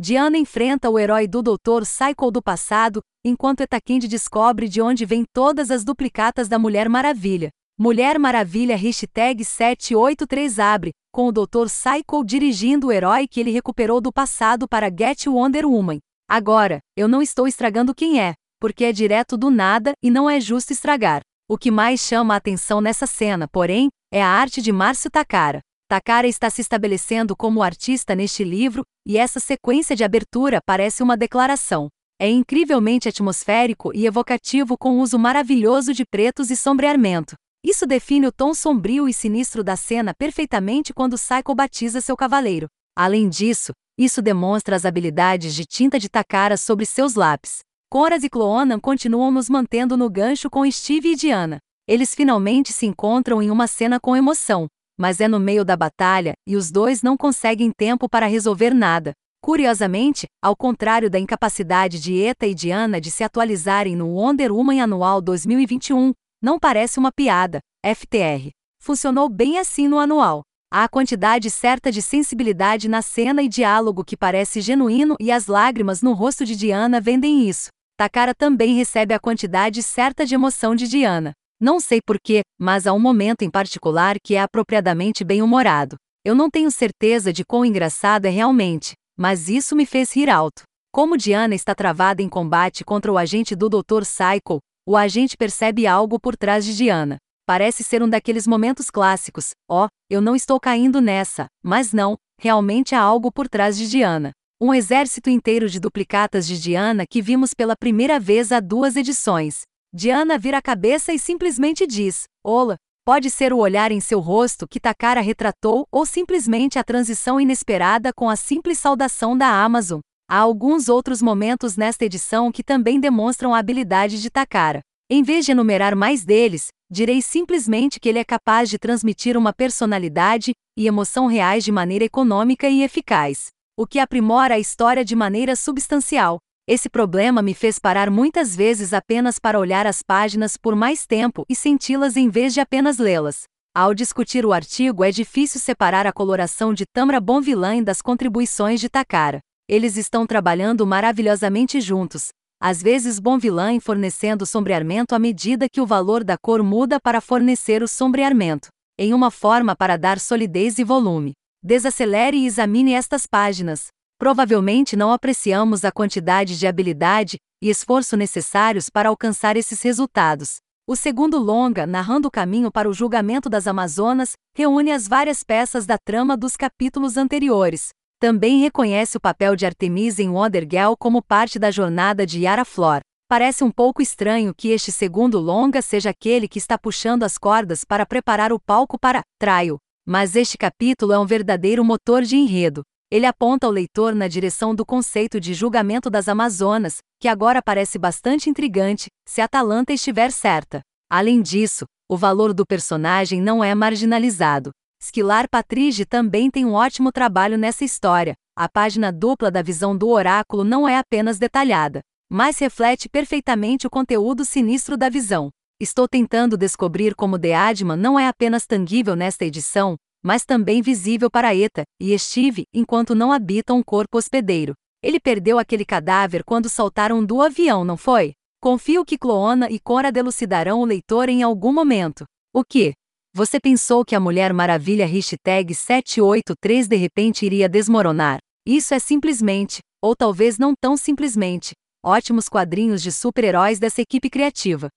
Diana enfrenta o herói do Dr. Cycle do passado, enquanto Etakind descobre de onde vêm todas as duplicatas da Mulher Maravilha. Mulher Maravilha hashtag 783 abre, com o Dr. Cycle dirigindo o herói que ele recuperou do passado para Get Wonder Woman. Agora, eu não estou estragando quem é, porque é direto do nada e não é justo estragar. O que mais chama a atenção nessa cena, porém, é a arte de Márcio Takara. Takara está se estabelecendo como artista neste livro, e essa sequência de abertura parece uma declaração. É incrivelmente atmosférico e evocativo com o uso maravilhoso de pretos e sombreamento. Isso define o tom sombrio e sinistro da cena perfeitamente quando Psycho batiza seu cavaleiro. Além disso, isso demonstra as habilidades de tinta de Takara sobre seus lápis. Coras e Cloanan continuam nos mantendo no gancho com Steve e Diana. Eles finalmente se encontram em uma cena com emoção, mas é no meio da batalha e os dois não conseguem tempo para resolver nada. Curiosamente, ao contrário da incapacidade de Eta e Diana de se atualizarem no Wonder Woman anual 2021, não parece uma piada, FTR. Funcionou bem assim no anual. Há a quantidade certa de sensibilidade na cena e diálogo que parece genuíno e as lágrimas no rosto de Diana vendem isso. Takara também recebe a quantidade certa de emoção de Diana. Não sei porquê, mas há um momento em particular que é apropriadamente bem-humorado. Eu não tenho certeza de quão engraçado é realmente, mas isso me fez rir alto. Como Diana está travada em combate contra o agente do Dr. Cycle, o agente percebe algo por trás de Diana. Parece ser um daqueles momentos clássicos. Ó, oh, eu não estou caindo nessa, mas não, realmente há algo por trás de Diana. Um exército inteiro de duplicatas de Diana que vimos pela primeira vez há duas edições. Diana vira a cabeça e simplesmente diz: Olá. Pode ser o olhar em seu rosto que Takara retratou ou simplesmente a transição inesperada com a simples saudação da Amazon. Há alguns outros momentos nesta edição que também demonstram a habilidade de Takara. Em vez de enumerar mais deles, direi simplesmente que ele é capaz de transmitir uma personalidade e emoção reais de maneira econômica e eficaz, o que aprimora a história de maneira substancial. Esse problema me fez parar muitas vezes apenas para olhar as páginas por mais tempo e senti-las em vez de apenas lê-las. Ao discutir o artigo, é difícil separar a coloração de Tamra Bonvillain das contribuições de Takara. Eles estão trabalhando maravilhosamente juntos, às vezes Bonvillain fornecendo sombreamento à medida que o valor da cor muda para fornecer o sombreamento, em uma forma para dar solidez e volume. Desacelere e examine estas páginas. Provavelmente não apreciamos a quantidade de habilidade e esforço necessários para alcançar esses resultados. O segundo longa, narrando o caminho para o julgamento das Amazonas, reúne as várias peças da trama dos capítulos anteriores, também reconhece o papel de Artemis em Wonder Girl como parte da jornada de Yara Flor. Parece um pouco estranho que este segundo longa seja aquele que está puxando as cordas para preparar o palco para Traio, mas este capítulo é um verdadeiro motor de enredo. Ele aponta o leitor na direção do conceito de julgamento das Amazonas, que agora parece bastante intrigante, se Atalanta estiver certa. Além disso, o valor do personagem não é marginalizado. Sklar Patridge também tem um ótimo trabalho nessa história. A página dupla da visão do oráculo não é apenas detalhada, mas reflete perfeitamente o conteúdo sinistro da visão. Estou tentando descobrir como Deadman não é apenas tangível nesta edição, mas também visível para Eta e Steve enquanto não habitam um corpo hospedeiro. Ele perdeu aquele cadáver quando saltaram do avião, não foi? Confio que Cloona e Cora delucidarão o leitor em algum momento. O que? Você pensou que a Mulher Maravilha hashtag 783 de repente iria desmoronar? Isso é simplesmente, ou talvez não tão simplesmente, ótimos quadrinhos de super-heróis dessa equipe criativa.